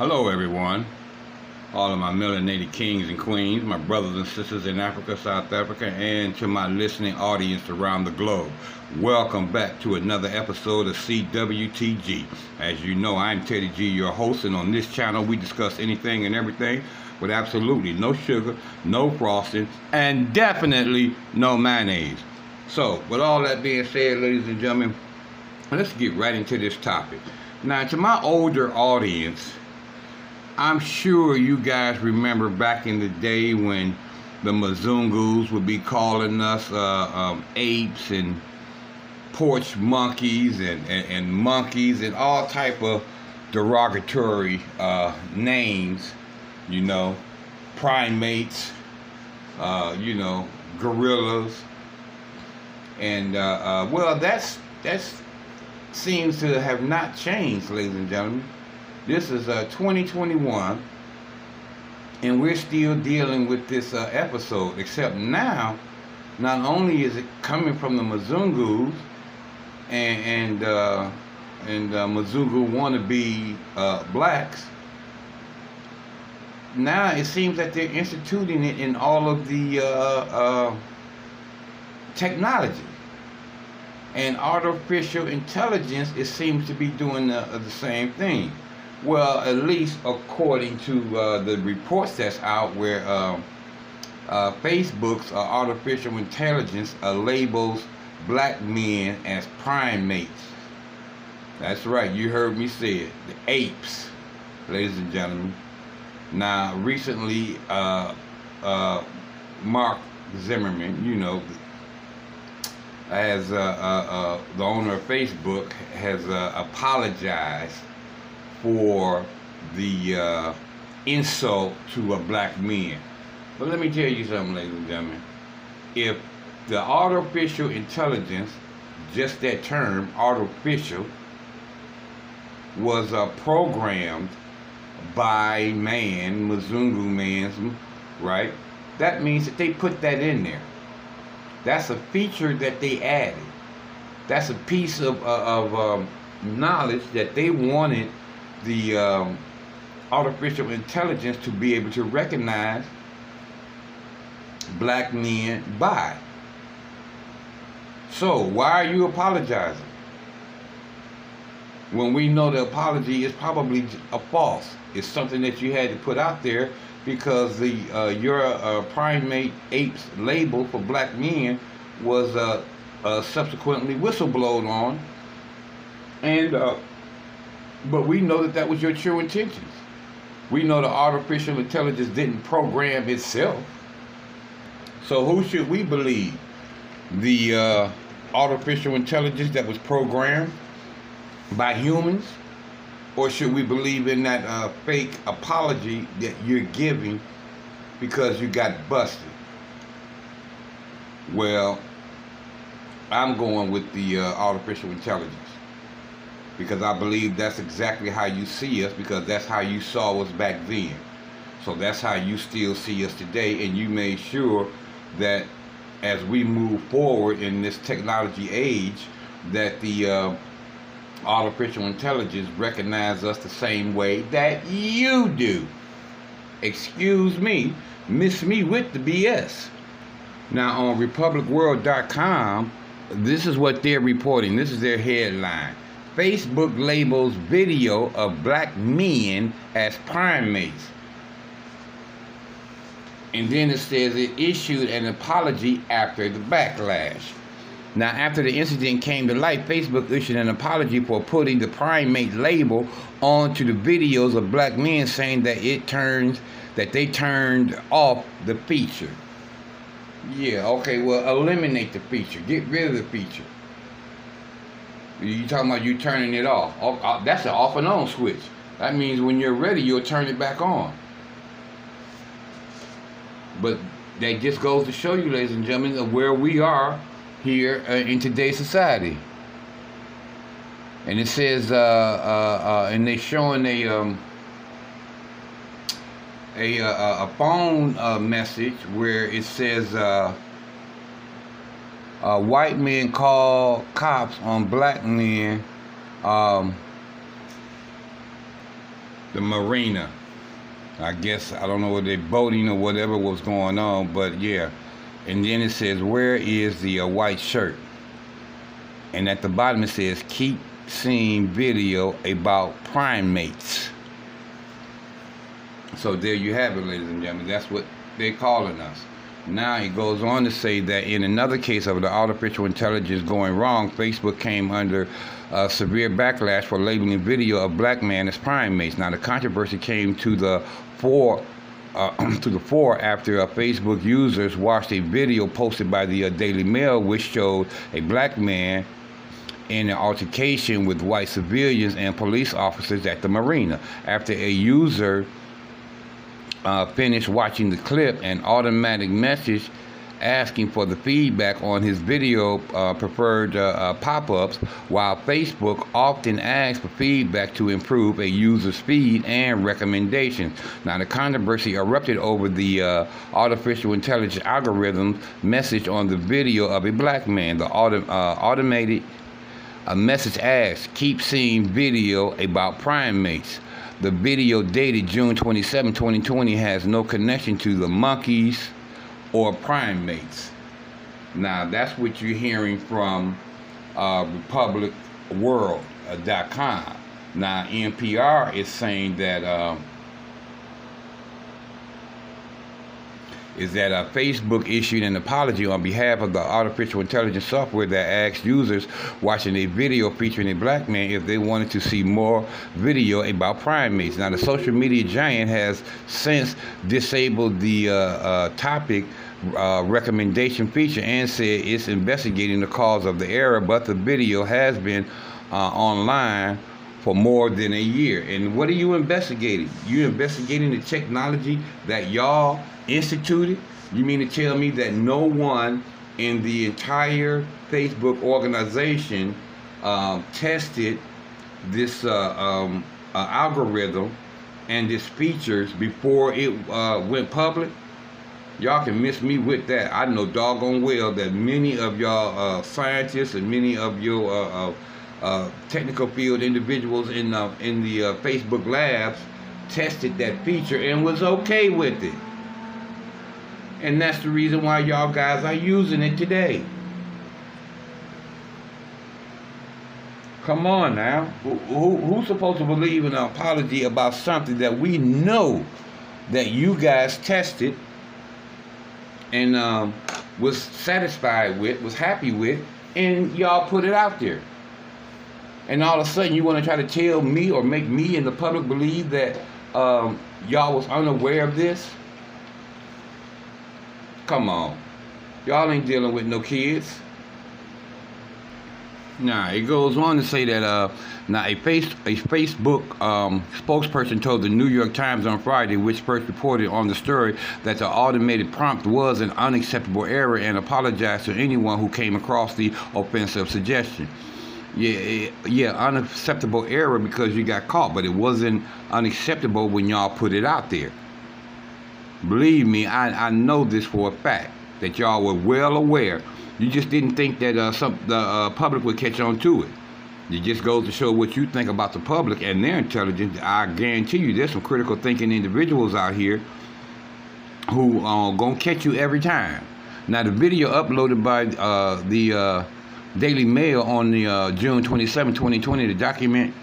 Hello, everyone. All of my melanated kings and queens, my brothers and sisters in Africa, South Africa, and to my listening audience around the globe. Welcome back to another episode of CWTG. As you know, I'm Teddy G, your host, and on this channel we discuss anything and everything with absolutely no sugar, no frosting, and definitely no mayonnaise. So, with all that being said, ladies and gentlemen, let's get right into this topic. Now, to my older audience, I'm sure you guys remember back in the day when the Mzungus would be calling us uh, um, apes and porch monkeys and, and, and, monkeys and all type of derogatory uh, names, you know, primates, uh, you know, gorillas, and uh, uh, well, that's that's seems to have not changed, ladies and gentlemen. This is uh, 2021, and we're still dealing with this uh, episode, except now, not only is it coming from the Mzungus and and uh, and uh, Mzungu wannabe uh, blacks, now it seems that they're instituting it in all of the uh, uh, technology and artificial intelligence. It seems to be doing the, the same thing. Well, at least according to uh, the reports that's out, where um, uh, Facebook's uh, artificial intelligence uh, labels black men as primates. That's right, you heard me say it. The apes, ladies and gentlemen. Now, recently, uh, uh, Mark Zimmerman, you know, as the owner of Facebook, has apologized for the uh, insult to a black man. But let me tell you something, ladies and gentlemen. If the artificial intelligence, just that term, artificial, was uh, programmed by man, Mzungu man, right? That means that they put that in there. That's a feature that they added. That's a piece of, uh, of um, knowledge that they wanted the um, artificial intelligence to be able to recognize black men by. So why are you apologizing? When we know the apology is probably a false. It's something that you had to put out there because the uh, your uh, primate apes label for black men was uh, uh subsequently whistleblowed on and uh, but we know that that was your true intentions. We know the artificial intelligence didn't program itself. So who should we believe? The uh, artificial intelligence that was programmed by humans? Or should we believe in that uh, fake apology that you're giving because you got busted? Well, I'm going with the uh, artificial intelligence because I believe that's exactly how you see us because that's how you saw us back then. So that's how you still see us today and you made sure that as we move forward in this technology age that the uh, artificial intelligence recognize us the same way that you do. Excuse me, miss me with the BS. Now on republicworld.com, this is what they're reporting. This is their headline. Facebook labels video of black men as primates. And then it says it issued an apology after the backlash. Now, after the incident came to light, Facebook issued an apology for putting the primate label onto the videos of black men, saying that it turns that they turned off the feature. Yeah, okay, well, eliminate the feature. Get rid of the feature. You talking about you turning it off? uh, that's an off and on switch. That means when you're ready, you'll turn it back on. But that just goes to show you, ladies and gentlemen, of where we are here uh, in today's society. And it says, uh, uh, uh and they're showing a um, a, a, phone message where it says, white men call cops on black men. Um, the marina. I guess I don't know what they're boating or whatever was going on, but yeah. And then it says, "Where is the uh, white shirt?" And at the bottom it says, "Keep seeing video about primates." So there you have it, ladies and gentlemen. That's what they're calling us. Now he goes on to say that in another case of the artificial intelligence going wrong, Facebook came under uh, severe backlash for labeling video of black man as primates. Now the controversy came to the fore. Uh, to the fore after uh, Facebook users watched a video posted by the uh, Daily Mail, which showed a black man in an altercation with white civilians and police officers at the marina. After a user uh, finished watching the clip, an automatic message asking for the feedback on his video uh, preferred uh, uh, pop-ups while Facebook often asks for feedback to improve a user's speed and recommendations. Now the controversy erupted over the uh, artificial intelligence algorithm message on the video of a black man. The auto, uh, automated a message asked, keep seeing video about primates. The video dated June 27, 2020 has no connection to the monkeys or primates. Now, that's what you're hearing from uh, RepublicWorld.com. Now, NPR is saying that uh, is that uh, Facebook issued an apology on behalf of the artificial intelligence software that asked users watching a video featuring a black man if they wanted to see more video about primates. Now, the social media giant has since disabled the uh, uh, topic uh, recommendation feature and said it's investigating the cause of the error, but the video has been uh, online for more than a year. And what are you investigating? You're investigating the technology that y'all instituted? You mean to tell me that no one in the entire Facebook organization um, tested this uh, um, uh, algorithm and its features before it uh, went public? Y'all can miss me with that. I know doggone well that many of y'all uh, scientists and many of your uh, uh, technical field individuals in the, in the Facebook labs tested that feature and was okay with it. And that's the reason why y'all guys are using it today. Come on now. Who, who, who's supposed to believe in an apology about something that we know that you guys tested and um, was satisfied with, was happy with, and y'all put it out there? And all of a sudden you want to try to tell me or make me and the public believe that um, y'all was unaware of this? Come on. Y'all ain't dealing with no kids. Now it goes on to say that uh, now a face a Facebook um, spokesperson told the New York Times on Friday, which first reported on the story, that the automated prompt was an unacceptable error and apologized to anyone who came across the offensive suggestion. Yeah, yeah, unacceptable error because you got caught, but it wasn't unacceptable when y'all put it out there. Believe me, I, I know this for a fact that y'all were well aware. You just didn't think that uh, some the uh, public would catch on to it. It just goes to show what you think about the public and their intelligence. I guarantee you, there's some critical thinking individuals out here who are uh, gonna catch you every time. Now, the video uploaded by uh, the uh, Daily Mail on the uh, June 27, 2020, the document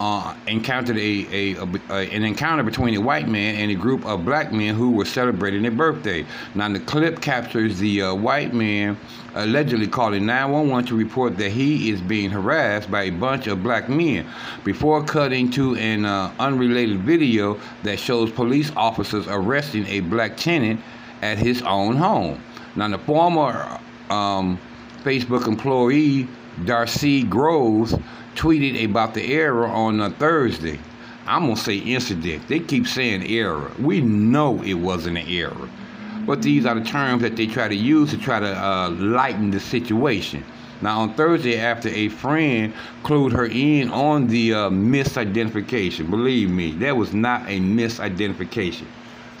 uh, encountered a, a, a, a, an encounter between a white man and a group of black men who were celebrating their birthday. Now, the clip captures the uh, white man allegedly calling 911 to report that he is being harassed by a bunch of black men before cutting to an uh, unrelated video that shows police officers arresting a black tenant at his own home. Now, the former um, Facebook employee Darci Groves tweeted about the error on a Thursday. I'm gonna say incident. They keep saying error. We know it wasn't an error, but these are the terms that they try to use to try to uh, lighten the situation. Now, on Thursday, after a friend clued her in on the uh, misidentification, believe me, that was not a misidentification.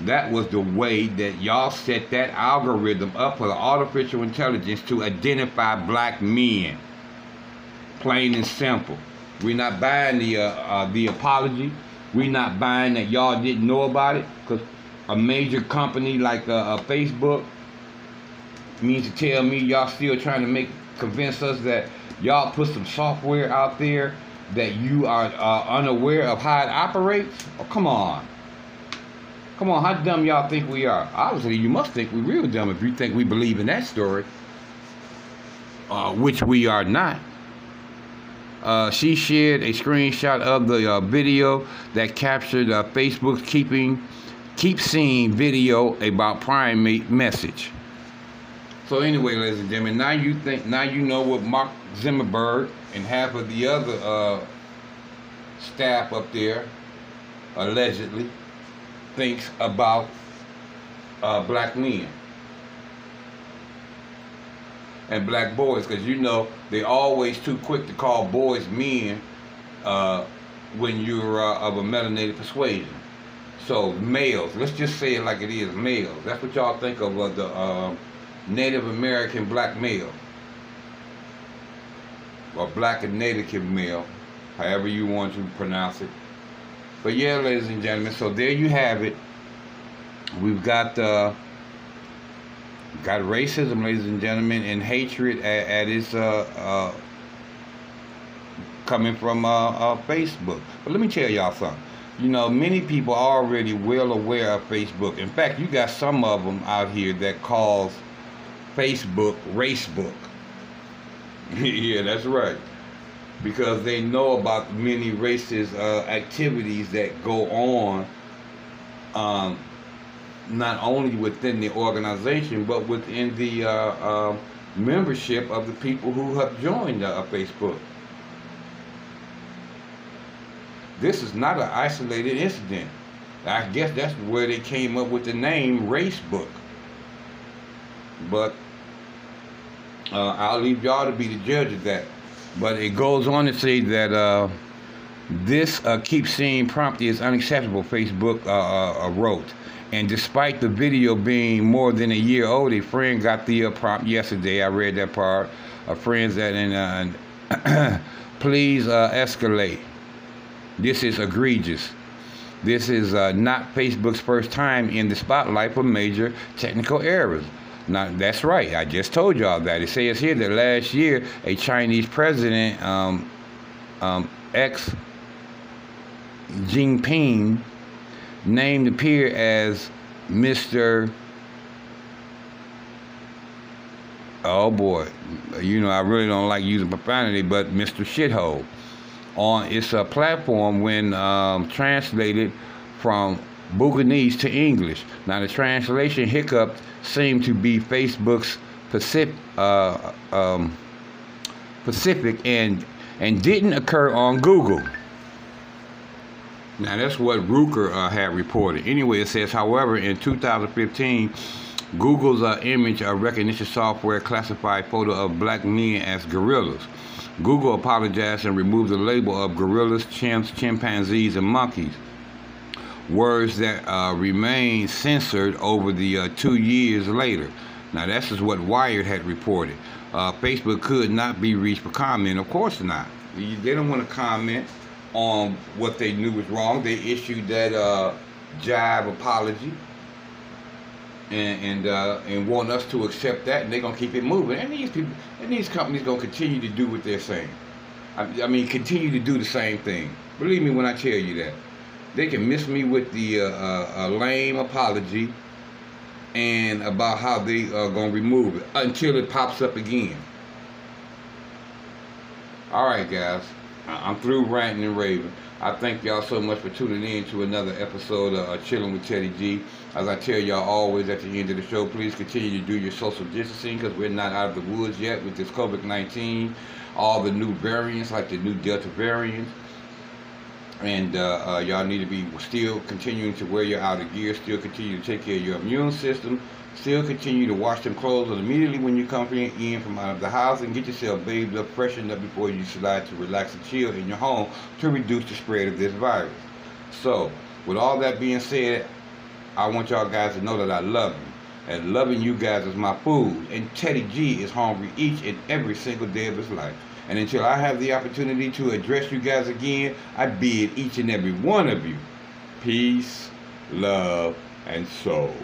That was the way that y'all set that algorithm up for the artificial intelligence to identify black men. Plain and simple. We're not buying the uh, uh, the apology. We're not buying that y'all didn't know about it because a major company like uh, uh, Facebook means to tell me y'all still trying to make convince us that y'all put some software out there that you are uh, unaware of how it operates? Oh, come on. Come on, how dumb y'all think we are? Obviously, you must think we're real dumb if you think we believe in that story, uh, which we are not. Uh, she shared a screenshot of the uh, video that captured uh, Facebook's keeping keep seeing video about primate message. So anyway, ladies and gentlemen, now you think now you know what Mark Zimmerberg and half of the other uh, staff up there allegedly thinks about uh, black men and black boys, because you know they always too quick to call boys men uh, when you're uh, of a melanated persuasion. So males, let's just say it like it is, males. That's what y'all think of uh, the um, Native American black male or black and native male, however you want to pronounce it. But yeah, ladies and gentlemen, so there you have it. We've got uh, got racism, ladies and gentlemen, and hatred at, at its uh, uh, coming from uh, uh, Facebook. But let me tell y'all something. You know, many people are already well aware of Facebook. In fact, you got some of them out here that calls Facebook Racebook. yeah, that's right. Because they know about many racist uh, activities that go on, um, not only within the organization, but within the uh, uh, membership of the people who have joined uh, Facebook. This is not an isolated incident. I guess that's where they came up with the name Racebook. But uh, I'll leave y'all to be the judge of that. But it goes on to say that uh, this uh, keep seeing prompt is unacceptable, Facebook uh, uh, uh, wrote. And despite the video being more than a year old, a friend got the prompt yesterday. I read that part. A friend said, and please escalate. This is egregious. This is not Facebook's first time in the spotlight for major technical errors. Now, that's right. I just told y'all that. It says here that last year, a Chinese president, um, um, ex Jinping, named the peer as Mr. Oh boy, you know I really don't like using profanity, but Mr. Shithole on its a platform when um, translated from Bhutanese to English. Now, the translation hiccup seemed to be Facebook's Pacific, uh, um, Pacific and and didn't occur on Google. Now, that's what Ruker uh, had reported. Anyway, it says, however, in 2015, Google's uh, image recognition software classified photo of black men as gorillas. Google apologized and removed the label of gorillas, chimps, chimpanzees, and monkeys words that uh, remain censored over the uh, two years later. Now, this is what Wired had reported. Uh, Facebook could not be reached for comment. Of course not. They don't want to comment on what they knew was wrong. They issued that uh, jive apology and and, uh, and want us to accept that, and they're gonna keep it moving. And these people and these companies gonna continue to do what they're saying. I, I mean, continue to do the same thing. Believe me when I tell you that they can miss me with the uh, uh, lame apology and about how they are going to remove it until it pops up again. All right, guys. I'm through ranting and raving. I thank y'all so much for tuning in to another episode of uh, Chilling with Teddy G. As I tell y'all always at the end of the show, please continue to do your social distancing because we're not out of the woods yet with this COVID-19. All the new variants, like the new Delta variant, and uh, uh, y'all need to be still continuing to wear your outer gear, still continue to take care of your immune system, still continue to wash them clothes immediately when you come in from out of the house and get yourself bathed up, freshened up before you slide to relax and chill in your home to reduce the spread of this virus. So, with all that being said, I want y'all guys to know that I love you. And loving you guys is my food. And Teddy G is hungry each and every single day of his life. And until I have the opportunity to address you guys again, I bid each and every one of you peace, love, and soul.